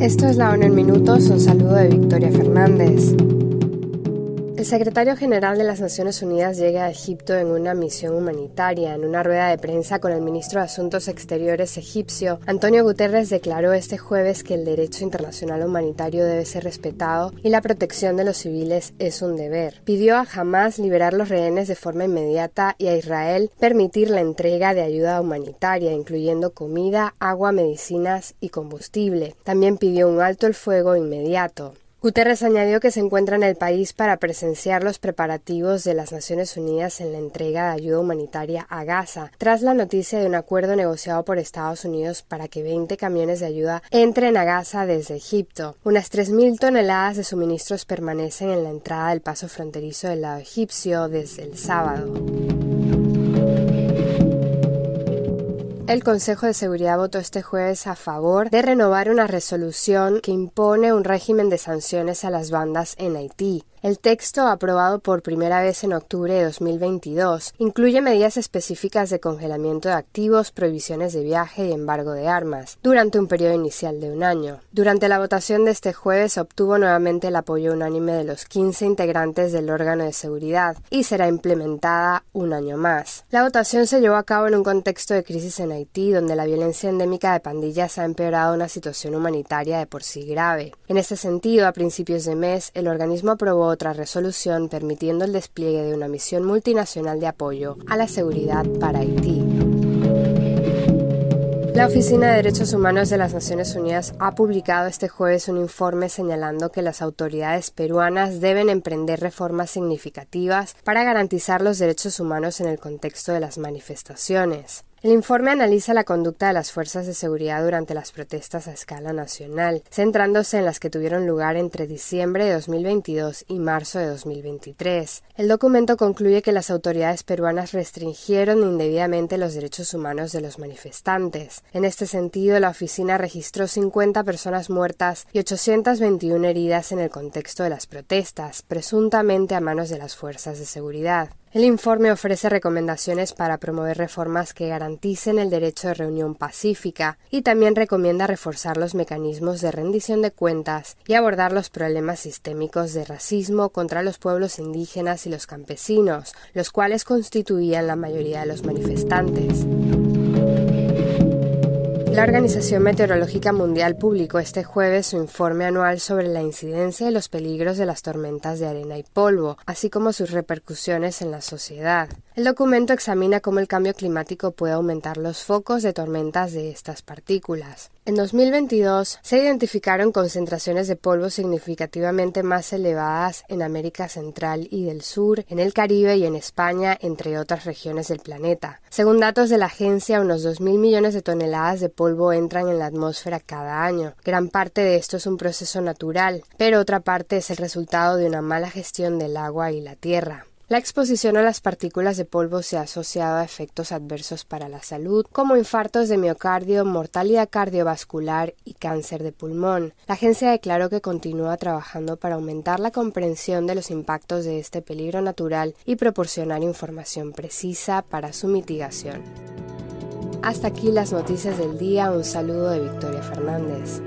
Esto es la ONU en Minutos, un saludo de Victoria Fernández. El secretario general de las Naciones Unidas llega a Egipto en una misión humanitaria. En una rueda de prensa con el ministro de Asuntos Exteriores egipcio, Antonio Guterres declaró este jueves que el derecho internacional humanitario debe ser respetado y la protección de los civiles es un deber. Pidió a Hamas liberar los rehenes de forma inmediata y a Israel permitir la entrega de ayuda humanitaria, incluyendo comida, agua, medicinas y combustible. También pidió un alto el fuego inmediato. Guterres añadió que se encuentra en el país para presenciar los preparativos de las Naciones Unidas en la entrega de ayuda humanitaria a Gaza, tras la noticia de un acuerdo negociado por Estados Unidos para que 20 camiones de ayuda entren a Gaza desde Egipto. Unas 3.000 toneladas de suministros permanecen en la entrada del paso fronterizo del lado egipcio desde el sábado. El Consejo de Seguridad votó este jueves a favor de renovar una resolución que impone un régimen de sanciones a las bandas en Haití. El texto, aprobado por primera vez en octubre de 2022, incluye medidas específicas de congelamiento de activos, prohibiciones de viaje y embargo de armas, durante un periodo inicial de un año. Durante la votación de este jueves obtuvo nuevamente el apoyo unánime de los 15 integrantes del órgano de seguridad y será implementada un año más. La votación se llevó a cabo en un contexto de crisis en Haití, donde la violencia endémica de pandillas ha empeorado una situación humanitaria de por sí grave. En este sentido, a principios de mes, el organismo aprobó otra resolución permitiendo el despliegue de una misión multinacional de apoyo a la seguridad para Haití. La Oficina de Derechos Humanos de las Naciones Unidas ha publicado este jueves un informe señalando que las autoridades peruanas deben emprender reformas significativas para garantizar los derechos humanos en el contexto de las manifestaciones. El informe analiza la conducta de las fuerzas de seguridad durante las protestas a escala nacional, centrándose en las que tuvieron lugar entre diciembre de 2022 y marzo de 2023. El documento concluye que las autoridades peruanas restringieron indebidamente los derechos humanos de los manifestantes. En este sentido, la oficina registró 50 personas muertas y 821 heridas en el contexto de las protestas, presuntamente a manos de las fuerzas de seguridad. El informe ofrece recomendaciones para promover reformas que garanticen el derecho de reunión pacífica y también recomienda reforzar los mecanismos de rendición de cuentas y abordar los problemas sistémicos de racismo contra los pueblos indígenas y los campesinos, los cuales constituían la mayoría de los manifestantes. La Organización Meteorológica Mundial publicó este jueves su informe anual sobre la incidencia y los peligros de las tormentas de arena y polvo, así como sus repercusiones en la sociedad. El documento examina cómo el cambio climático puede aumentar los focos de tormentas de estas partículas. En 2022 se identificaron concentraciones de polvo significativamente más elevadas en América Central y del Sur, en el Caribe y en España, entre otras regiones del planeta. Según datos de la agencia, unos 2.000 millones de toneladas de polvo entran en la atmósfera cada año. Gran parte de esto es un proceso natural, pero otra parte es el resultado de una mala gestión del agua y la tierra. La exposición a las partículas de polvo se ha asociado a efectos adversos para la salud, como infartos de miocardio, mortalidad cardiovascular y cáncer de pulmón. La agencia declaró que continúa trabajando para aumentar la comprensión de los impactos de este peligro natural y proporcionar información precisa para su mitigación. Hasta aquí las noticias del día. Un saludo de Victoria Fernández.